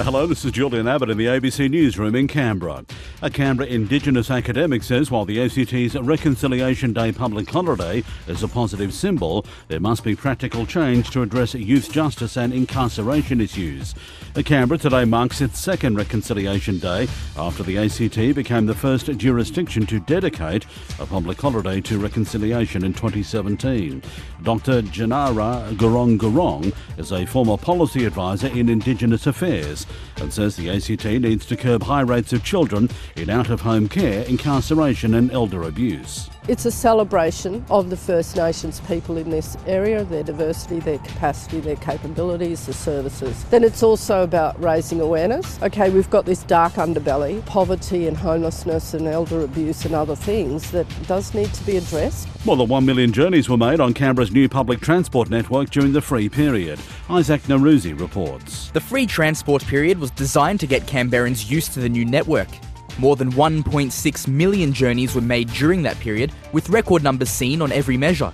Hello, this is Julian Abbott in the ABC Newsroom in Canberra. A Canberra Indigenous academic says while the ACT's Reconciliation Day public holiday is a positive symbol, there must be practical change to address youth justice and incarceration issues. Canberra today marks its second Reconciliation Day after the ACT became the first jurisdiction to dedicate a public holiday to reconciliation in 2017. Dr. Janara Gurong Gurong is a former policy advisor in Indigenous Affairs and says the ACT needs to curb high rates of children in out of home care, incarceration, and elder abuse. It's a celebration of the First Nations people in this area, their diversity, their capacity, their capabilities, the services. Then it's also about raising awareness. Okay, we've got this dark underbelly, poverty and homelessness and elder abuse and other things that does need to be addressed. More than 1 million journeys were made on Canberra's new public transport network during the free period. Isaac Nowroozi reports. The free transport period was designed to get Canberrans used to the new network. More than 1.6 million journeys were made during that period, with record numbers seen on every measure.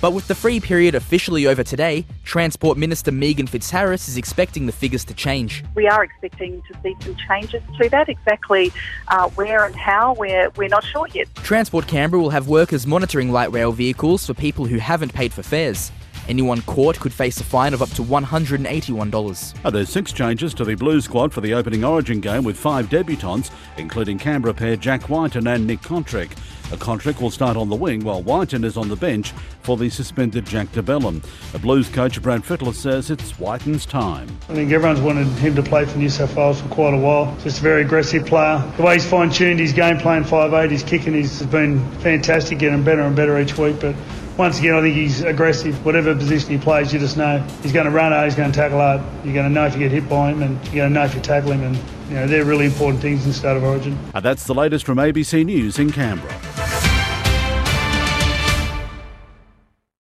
But with the free period officially over today, Transport Minister Meegan Fitzharris is expecting the figures to change. We are expecting to see some changes to that. Exactly uh, where and how, we're, we're not sure yet. Transport Canberra will have workers monitoring light rail vehicles for people who haven't paid for fares. Anyone caught could face a fine of up to $181. Oh, there's six changes to the Blue squad for the opening Origin game with five debutants, including Canberra pair Jack Wighton and Nick Cotric. A Cotric will start on the wing while Wighton is on the bench for the suspended Jack de Belin. A Blues coach Brad Fittler says it's Wighton's time. I think everyone's wanted him to play for New South Wales for quite a while. Just a very aggressive player. The way he's fine-tuned his game playing five-eighth, his kicking has been fantastic, getting better and better each week. But once again, I think he's aggressive. Whatever position he plays, you just know he's going to run hard, he's going to tackle hard. You're going to know if you get hit by him, and you're going to know if you tackle him. And you know they're really important things in start of Origin. And that's the latest from ABC News in Canberra.